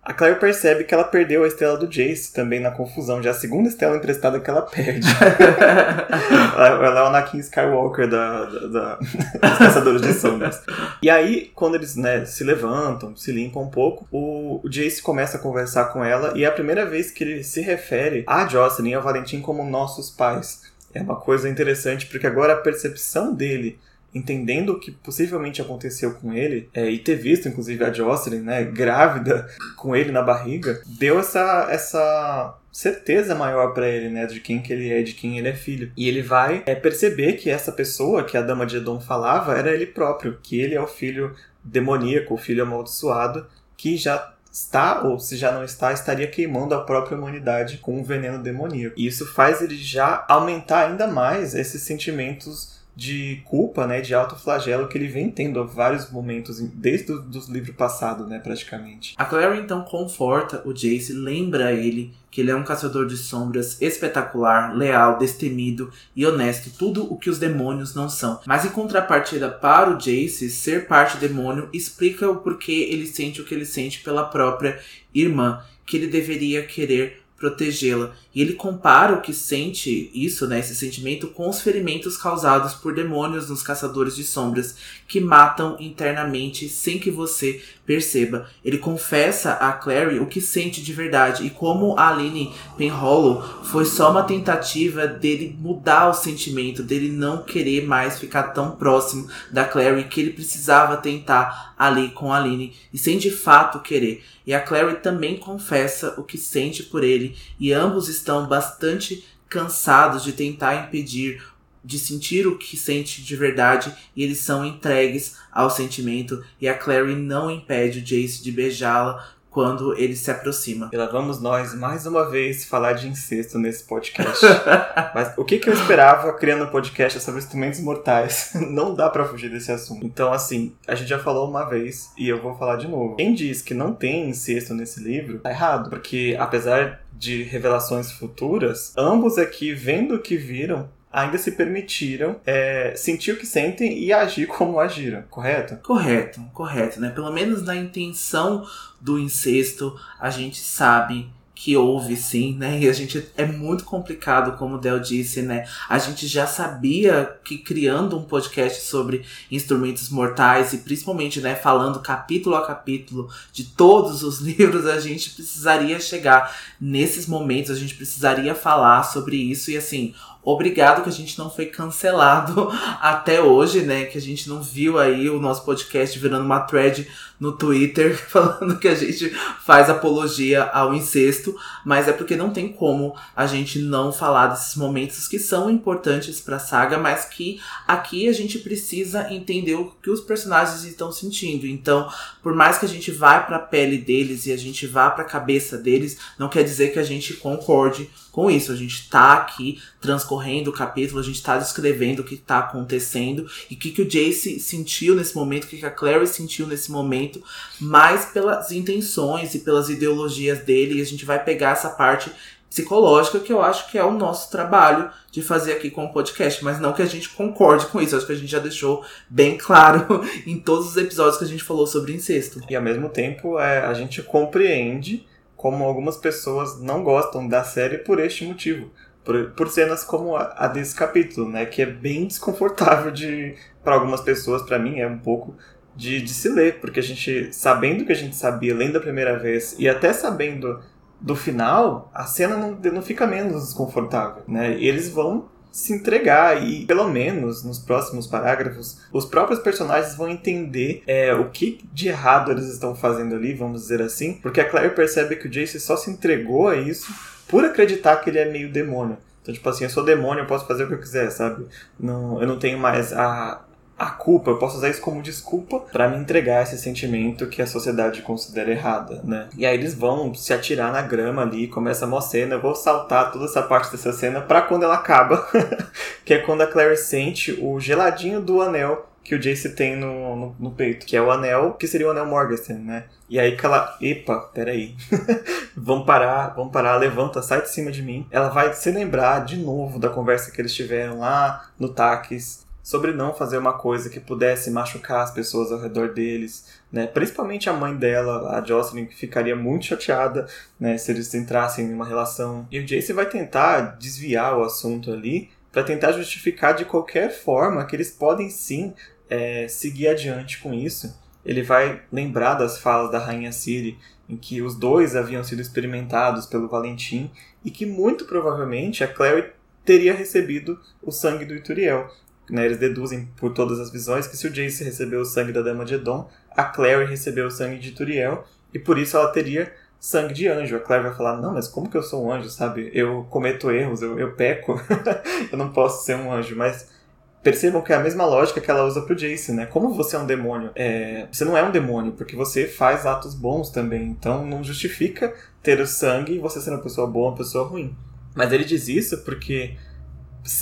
a Claire percebe que ela perdeu a estrela do Jace também na confusão. Já é a segunda estrela emprestada que ela perde. ela é o Anakin Skywalker da, da, da dos Caçadores de Sombras. E aí, quando eles né, se levantam, se limpam um pouco, o, o Jace começa a conversar com ela e é a primeira vez que ele se refere a Jocelyn e ao Valentim como nossos pais. É uma coisa interessante porque agora a percepção dele entendendo o que possivelmente aconteceu com ele, é, e ter visto, inclusive, a Jocelyn, né, grávida, com ele na barriga, deu essa, essa certeza maior para ele, né, de quem que ele é, de quem ele é filho. E ele vai é, perceber que essa pessoa que a Dama de Edom falava era ele próprio, que ele é o filho demoníaco, o filho amaldiçoado, que já está, ou se já não está, estaria queimando a própria humanidade com um veneno demoníaco. E isso faz ele já aumentar ainda mais esses sentimentos de culpa, né, de autoflagelo que ele vem tendo a vários momentos, desde os livros passados, né, praticamente. A Clary então conforta o Jace, lembra ele que ele é um caçador de sombras espetacular, leal, destemido e honesto, tudo o que os demônios não são. Mas em contrapartida para o Jace, ser parte demônio explica o porquê ele sente o que ele sente pela própria irmã, que ele deveria querer protegê-la. E ele compara o que sente isso, né, esse sentimento, com os ferimentos causados por demônios nos caçadores de sombras, que matam internamente sem que você perceba. Ele confessa a Clary o que sente de verdade e como a Aline Penhollow foi só uma tentativa dele mudar o sentimento, dele não querer mais ficar tão próximo da Clary que ele precisava tentar ali com a Aline e sem de fato querer. E a Clary também confessa o que sente por ele, e ambos estão bastante cansados de tentar impedir de sentir o que sente de verdade e eles são entregues ao sentimento e a Clary não impede o Jace de beijá-la quando ele se aproxima. E lá vamos nós, mais uma vez, falar de incesto nesse podcast. Mas o que, que eu esperava criando um podcast sobre instrumentos mortais? Não dá para fugir desse assunto. Então, assim, a gente já falou uma vez e eu vou falar de novo. Quem diz que não tem incesto nesse livro, tá errado. Porque, apesar de revelações futuras, ambos aqui, vendo o que viram, ainda se permitiram é, sentir o que sentem e agir como agiram, correto? Correto, correto, né? Pelo menos na intenção do incesto, a gente sabe que houve sim, né? E a gente é muito complicado, como o Del disse, né? A gente já sabia que criando um podcast sobre instrumentos mortais e principalmente, né, falando capítulo a capítulo de todos os livros, a gente precisaria chegar nesses momentos, a gente precisaria falar sobre isso e assim, Obrigado que a gente não foi cancelado até hoje, né? Que a gente não viu aí o nosso podcast virando uma thread no Twitter falando que a gente faz apologia ao incesto, mas é porque não tem como a gente não falar desses momentos que são importantes para a saga, mas que aqui a gente precisa entender o que os personagens estão sentindo. Então, por mais que a gente vá para a pele deles e a gente vá para a cabeça deles, não quer dizer que a gente concorde com isso. A gente tá aqui transcorrendo o capítulo, a gente tá descrevendo o que tá acontecendo e o que, que o Jace sentiu nesse momento, o que, que a Clary sentiu nesse momento, mais pelas intenções e pelas ideologias dele. E a gente vai pegar essa parte psicológica que eu acho que é o nosso trabalho de fazer aqui com o podcast, mas não que a gente concorde com isso, acho que a gente já deixou bem claro em todos os episódios que a gente falou sobre incesto. E ao mesmo tempo, é, a gente compreende como algumas pessoas não gostam da série por este motivo. Por, por cenas como a, a desse capítulo, né? Que é bem desconfortável de para algumas pessoas, para mim é um pouco de, de se ler, porque a gente, sabendo o que a gente sabia, lendo a primeira vez, e até sabendo do final, a cena não, não fica menos desconfortável, né? Eles vão se entregar e, pelo menos nos próximos parágrafos, os próprios personagens vão entender é, o que de errado eles estão fazendo ali, vamos dizer assim, porque a Claire percebe que o Jace só se entregou a isso por acreditar que ele é meio demônio. Então, tipo assim, eu sou demônio, eu posso fazer o que eu quiser, sabe? Não, eu não tenho mais a, a culpa, eu posso usar isso como desculpa para me entregar esse sentimento que a sociedade considera errada, né? E aí eles vão se atirar na grama ali, começa a mó cena, eu vou saltar toda essa parte dessa cena para quando ela acaba, que é quando a Claire sente o geladinho do anel que o Jace tem no, no, no, peito, que é o anel, que seria o anel Morgenstern, né? E aí que ela, epa, peraí, vamos parar, vamos parar, levanta, sai de cima de mim. Ela vai se lembrar de novo da conversa que eles tiveram lá no Takis, sobre não fazer uma coisa que pudesse machucar as pessoas ao redor deles, né? Principalmente a mãe dela, a Jocelyn, que ficaria muito chateada, né, se eles entrassem em uma relação. E o Jace vai tentar desviar o assunto ali para tentar justificar de qualquer forma que eles podem sim é, seguir adiante com isso. Ele vai lembrar das falas da rainha Ciri, em que os dois haviam sido experimentados pelo Valentim e que muito provavelmente a Clary teria recebido o sangue do Ituriel. Né, eles deduzem por todas as visões que se o Jace recebeu o sangue da Dama de Edom, a Clary recebeu o sangue de Turiel, e por isso ela teria sangue de anjo. A Clary vai falar, não, mas como que eu sou um anjo, sabe? Eu cometo erros, eu, eu peco, eu não posso ser um anjo, mas percebam que é a mesma lógica que ela usa pro Jace, né? Como você é um demônio? É... Você não é um demônio, porque você faz atos bons também, então não justifica ter o sangue e você ser uma pessoa boa, uma pessoa ruim. Mas ele diz isso porque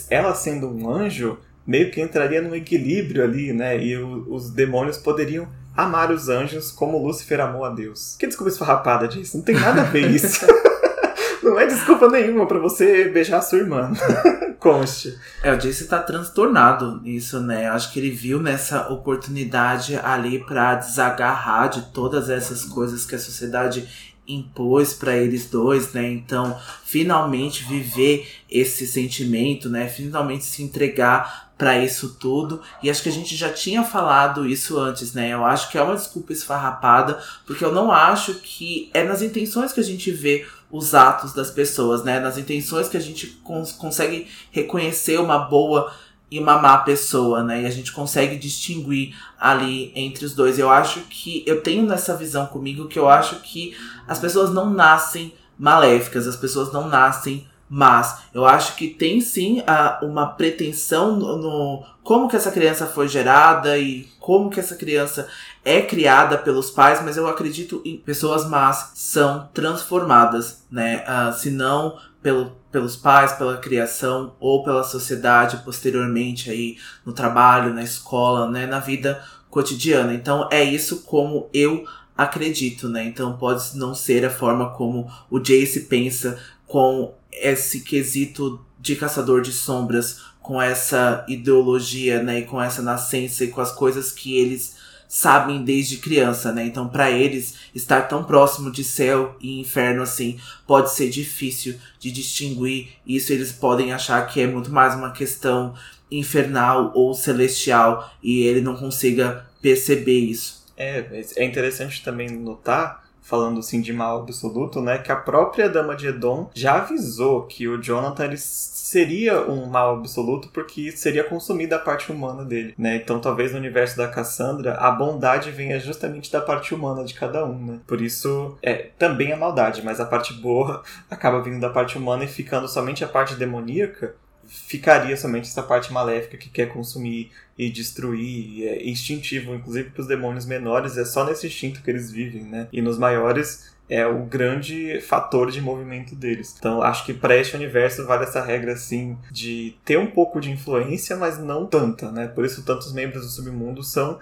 ela sendo um anjo, meio que entraria num equilíbrio ali, né? E o, os demônios poderiam amar os anjos como Lúcifer amou a Deus. Que desculpa esfarrapada disso? Não tem nada a ver isso. Não é desculpa nenhuma para você beijar a sua irmã. Conste. É, o Jace tá transtornado nisso, né? Acho que ele viu nessa oportunidade ali para desagarrar de todas essas coisas que a sociedade impôs para eles dois, né? Então, finalmente viver esse sentimento, né? Finalmente se entregar para isso tudo. E acho que a gente já tinha falado isso antes, né? Eu acho que é uma desculpa esfarrapada, porque eu não acho que é nas intenções que a gente vê os atos das pessoas, né? Nas intenções que a gente cons consegue reconhecer uma boa e uma má pessoa, né? E a gente consegue distinguir ali entre os dois. Eu acho que eu tenho nessa visão comigo que eu acho que as pessoas não nascem maléficas, as pessoas não nascem Mas eu acho que tem sim a, uma pretensão no, no como que essa criança foi gerada e como que essa criança é criada pelos pais, mas eu acredito em pessoas más são transformadas, né? Uh, se não pelo, pelos pais, pela criação ou pela sociedade posteriormente aí no trabalho, na escola, né? Na vida cotidiana. Então é isso como eu acredito, né? Então pode não ser a forma como o Jace pensa com esse quesito de caçador de sombras, com essa ideologia, né, e com essa nascença e com as coisas que eles sabem desde criança, né? Então, para eles, estar tão próximo de céu e inferno assim pode ser difícil de distinguir. Isso eles podem achar que é muito mais uma questão infernal ou celestial e ele não consiga perceber isso. É, é interessante também notar falando assim de mal absoluto, né, que a própria dama de Edom já avisou que o Jonathan ele seria um mal absoluto porque seria consumida a parte humana dele, né? Então talvez no universo da Cassandra a bondade venha justamente da parte humana de cada um, né? Por isso é também a maldade, mas a parte boa acaba vindo da parte humana e ficando somente a parte demoníaca ficaria somente essa parte maléfica que quer consumir e destruir, é instintivo, inclusive para os demônios menores, é só nesse instinto que eles vivem, né? E nos maiores é o grande fator de movimento deles. Então, acho que para este universo vale essa regra assim de ter um pouco de influência, mas não tanta, né? Por isso tantos membros do submundo são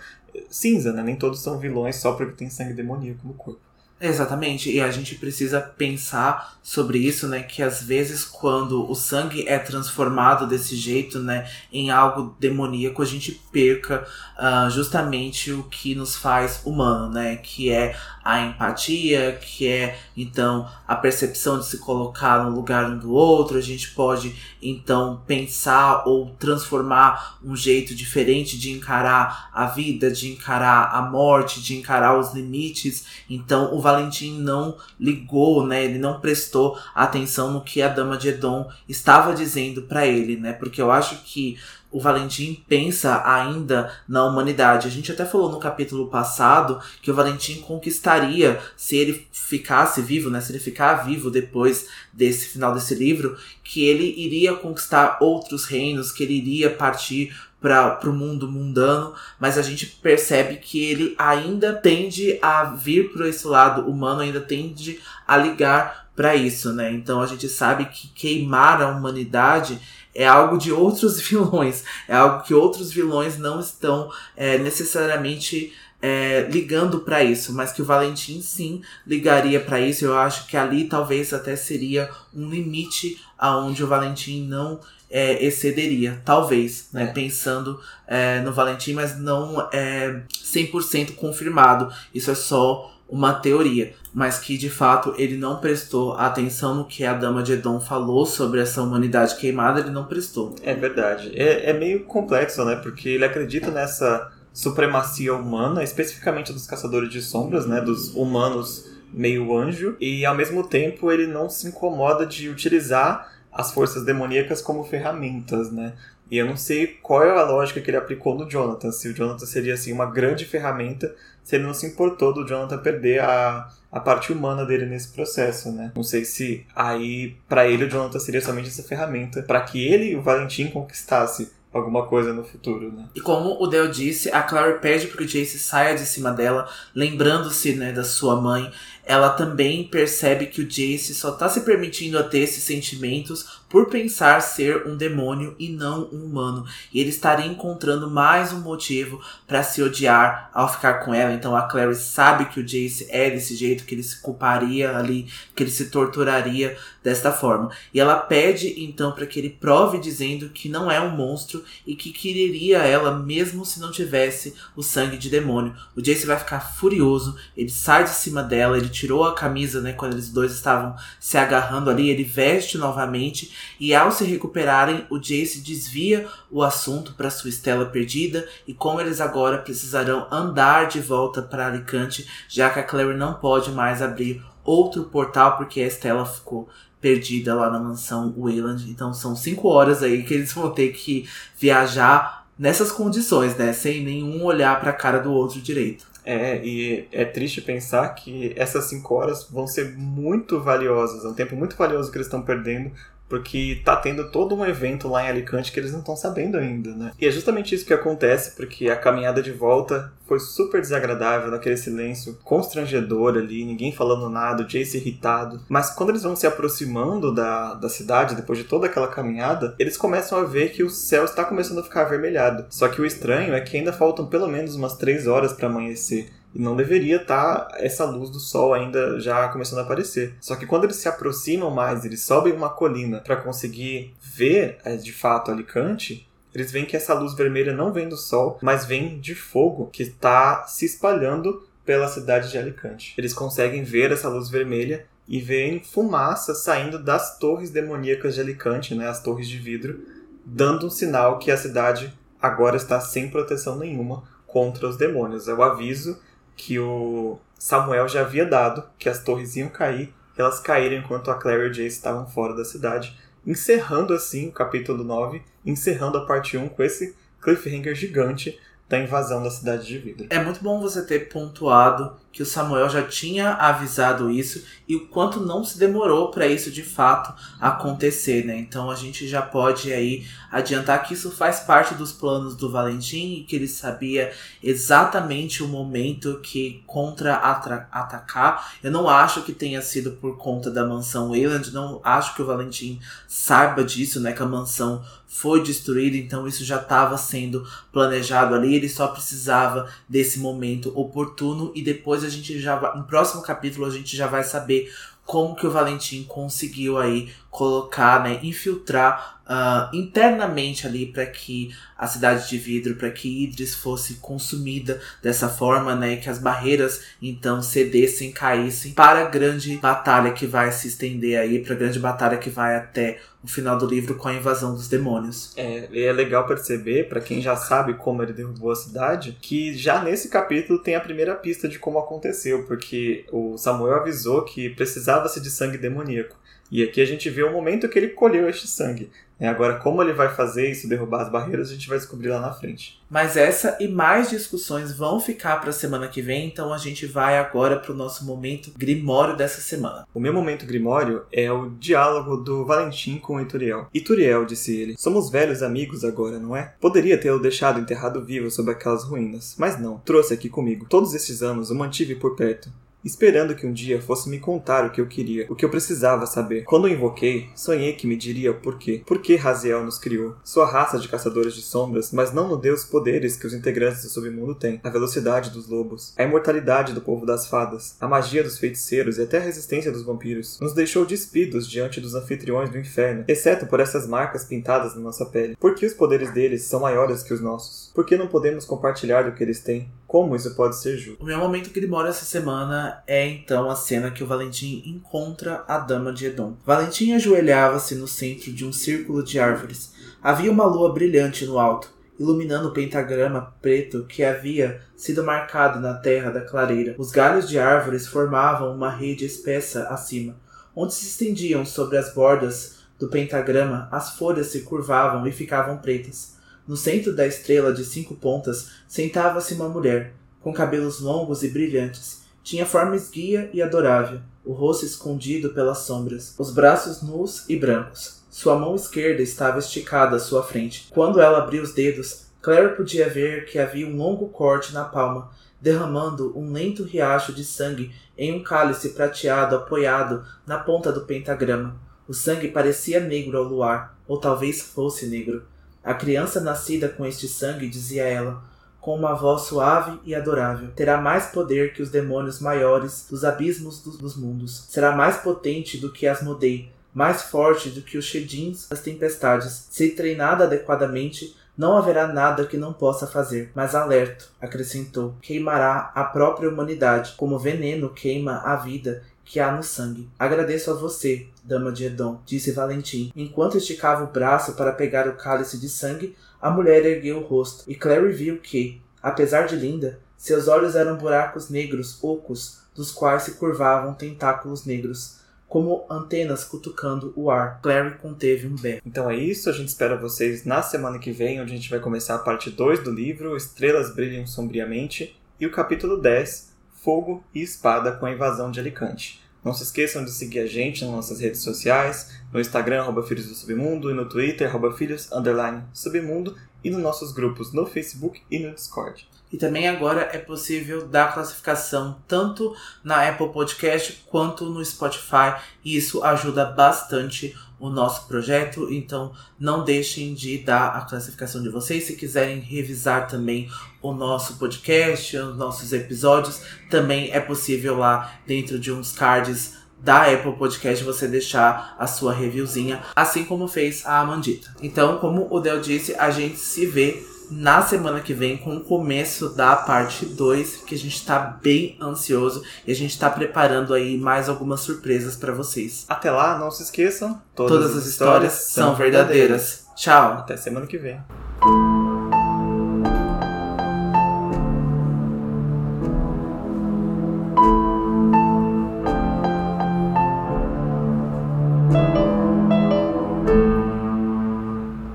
cinza, né? Nem todos são vilões só porque tem sangue demoníaco no corpo. Exatamente, e a gente precisa pensar sobre isso, né? Que às vezes quando o sangue é transformado desse jeito, né, em algo demoníaco, a gente perca uh, justamente o que nos faz humano, né? Que é a empatia, que é então a percepção de se colocar no lugar um do outro. A gente pode então pensar ou transformar um jeito diferente de encarar a vida, de encarar a morte, de encarar os limites. Então o Valentim não ligou, né? Ele não prestou atenção no que a dama de Edom estava dizendo para ele, né? Porque eu acho que o Valentim pensa ainda na humanidade. A gente até falou no capítulo passado que o Valentim conquistaria se ele ficasse vivo, né? Se ele ficar vivo depois desse final desse livro, que ele iria conquistar outros reinos, que ele iria partir para o mundo mundano, mas a gente percebe que ele ainda tende a vir para esse lado humano, ainda tende a ligar para isso, né? Então a gente sabe que queimar a humanidade é algo de outros vilões, é algo que outros vilões não estão é, necessariamente é, ligando para isso, mas que o Valentim sim ligaria para isso. Eu acho que ali talvez até seria um limite aonde o Valentim não é, excederia, talvez, né? É. Pensando é, no Valentim, mas não é 100% confirmado. Isso é só uma teoria, mas que de fato ele não prestou atenção no que a Dama de Edom falou sobre essa humanidade queimada, ele não prestou. É verdade. É, é meio complexo, né? Porque ele acredita nessa supremacia humana, especificamente dos caçadores de sombras, né? Dos humanos meio anjo, e ao mesmo tempo ele não se incomoda de utilizar as forças demoníacas como ferramentas, né? E eu não sei qual é a lógica que ele aplicou no Jonathan, se o Jonathan seria assim uma grande ferramenta se ele não se importou do Jonathan perder a, a parte humana dele nesse processo, né? Não sei se aí para ele o Jonathan seria somente essa ferramenta para que ele e o Valentim conquistasse alguma coisa no futuro, né? E como o Del disse, a Claire pede para que o Jace saia de cima dela, lembrando-se, né, da sua mãe. Ela também percebe que o Jace só tá se permitindo a ter esses sentimentos por pensar ser um demônio e não um humano. E ele estaria encontrando mais um motivo para se odiar ao ficar com ela. Então a Clary sabe que o Jace é desse jeito, que ele se culparia ali, que ele se torturaria desta forma. E ela pede então para que ele prove dizendo que não é um monstro e que quereria ela mesmo se não tivesse o sangue de demônio. O Jace vai ficar furioso, ele sai de cima dela, ele tirou a camisa, né, quando eles dois estavam se agarrando ali, ele veste novamente e ao se recuperarem, o Jace desvia o assunto para sua estela perdida e como eles agora precisarão andar de volta para Alicante, já que a Clary não pode mais abrir outro portal porque a Estela ficou perdida lá na mansão Wayland. Então são cinco horas aí que eles vão ter que viajar nessas condições, né? Sem nenhum olhar para a cara do outro direito. É, e é triste pensar que essas cinco horas vão ser muito valiosas, é um tempo muito valioso que eles estão perdendo porque tá tendo todo um evento lá em Alicante que eles não estão sabendo ainda, né? E é justamente isso que acontece, porque a caminhada de volta foi super desagradável, naquele silêncio constrangedor ali, ninguém falando nada, o Jace irritado. Mas quando eles vão se aproximando da, da cidade, depois de toda aquela caminhada, eles começam a ver que o céu está começando a ficar avermelhado. Só que o estranho é que ainda faltam pelo menos umas três horas para amanhecer. E não deveria estar tá essa luz do sol ainda já começando a aparecer. Só que quando eles se aproximam mais, eles sobem uma colina para conseguir ver é, de fato Alicante, eles veem que essa luz vermelha não vem do sol, mas vem de fogo que está se espalhando pela cidade de Alicante. Eles conseguem ver essa luz vermelha e veem fumaça saindo das torres demoníacas de Alicante, né, as torres de vidro, dando um sinal que a cidade agora está sem proteção nenhuma contra os demônios. É o aviso que o Samuel já havia dado, que as torres iam cair, elas caíram enquanto a Claire e o Jace estavam fora da cidade, encerrando assim o capítulo 9, encerrando a parte 1 com esse cliffhanger gigante da invasão da cidade de vidro. É muito bom você ter pontuado que o Samuel já tinha avisado isso e o quanto não se demorou para isso de fato acontecer, né? Então a gente já pode aí adiantar que isso faz parte dos planos do Valentim e que ele sabia exatamente o momento que contra atacar. Eu não acho que tenha sido por conta da mansão Wayland, não acho que o Valentim saiba disso, né? Que a mansão foi destruída, então isso já estava sendo planejado ali, ele só precisava desse momento oportuno e depois a gente já no próximo capítulo a gente já vai saber como que o Valentim conseguiu aí colocar, né, infiltrar uh, internamente ali para que a cidade de vidro, para que Idris fosse consumida dessa forma, né, que as barreiras então cedessem, caíssem para a grande batalha que vai se estender aí, para a grande batalha que vai até o final do livro com a invasão dos demônios. É, e é legal perceber, para quem já sabe como ele derrubou a cidade, que já nesse capítulo tem a primeira pista de como aconteceu, porque o Samuel avisou que precisava-se de sangue demoníaco. E aqui a gente vê o momento que ele colheu este sangue. É, agora, como ele vai fazer isso, derrubar as barreiras, a gente vai descobrir lá na frente. Mas essa e mais discussões vão ficar para a semana que vem, então a gente vai agora para o nosso momento grimório dessa semana. O meu momento grimório é o diálogo do Valentim com o Ituriel. Ituriel, disse ele, somos velhos amigos agora, não é? Poderia tê-lo deixado enterrado vivo sob aquelas ruínas, mas não. Trouxe aqui comigo. Todos esses anos o mantive por perto esperando que um dia fosse me contar o que eu queria, o que eu precisava saber. Quando o invoquei, sonhei que me diria o porquê. Por que Raziel nos criou? Sua raça de caçadores de sombras, mas não nos deu os poderes que os integrantes do submundo têm. A velocidade dos lobos, a imortalidade do povo das fadas, a magia dos feiticeiros e até a resistência dos vampiros. Nos deixou despidos diante dos anfitriões do inferno, exceto por essas marcas pintadas na nossa pele. Por que os poderes deles são maiores que os nossos? Por que não podemos compartilhar do que eles têm? Como isso pode ser justo? O meu momento que demora essa semana é então a cena que o Valentim encontra a dama de Edom. Valentim ajoelhava-se no centro de um círculo de árvores. Havia uma lua brilhante no alto, iluminando o pentagrama preto que havia sido marcado na terra da clareira. Os galhos de árvores formavam uma rede espessa acima, onde se estendiam sobre as bordas do pentagrama, as folhas se curvavam e ficavam pretas. No centro da estrela de cinco pontas sentava-se uma mulher, com cabelos longos e brilhantes. Tinha forma esguia e adorável, o rosto escondido pelas sombras, os braços nus e brancos. Sua mão esquerda estava esticada à sua frente. Quando ela abriu os dedos, Claire podia ver que havia um longo corte na palma, derramando um lento riacho de sangue em um cálice prateado apoiado na ponta do pentagrama. O sangue parecia negro ao luar, ou talvez fosse negro. A criança nascida com este sangue, dizia ela, com uma voz suave e adorável, terá mais poder que os demônios maiores dos abismos dos mundos. Será mais potente do que Asmodei, mais forte do que os Shedins das tempestades. Se treinada adequadamente, não haverá nada que não possa fazer. Mas alerto, acrescentou, queimará a própria humanidade, como veneno queima a vida que há no sangue. Agradeço a você, dama de Edom, disse Valentim. Enquanto esticava o braço para pegar o cálice de sangue, a mulher ergueu o rosto, e Clary viu que, apesar de linda, seus olhos eram buracos negros ocos, dos quais se curvavam tentáculos negros, como antenas cutucando o ar. Clary conteve um berro. Então é isso, a gente espera vocês na semana que vem, onde a gente vai começar a parte 2 do livro, Estrelas Brilham Sombriamente, e o capítulo 10, Fogo e Espada com a Invasão de Alicante. Não se esqueçam de seguir a gente nas nossas redes sociais, no Instagram, arroba Filhos do Submundo, e no Twitter, arroba Filhos, underline, Submundo, e nos nossos grupos no Facebook e no Discord. E também agora é possível dar classificação tanto na Apple Podcast quanto no Spotify, e isso ajuda bastante o nosso projeto, então não deixem de dar a classificação de vocês. Se quiserem revisar também o nosso podcast, os nossos episódios, também é possível lá dentro de uns cards da Apple Podcast você deixar a sua reviewzinha, assim como fez a Amandita. Então, como o Del disse, a gente se vê na semana que vem com o começo da parte 2, que a gente tá bem ansioso e a gente tá preparando aí mais algumas surpresas para vocês. Até lá, não se esqueçam, todas, todas as histórias, histórias são verdadeiras. verdadeiras. Tchau. Até semana que vem.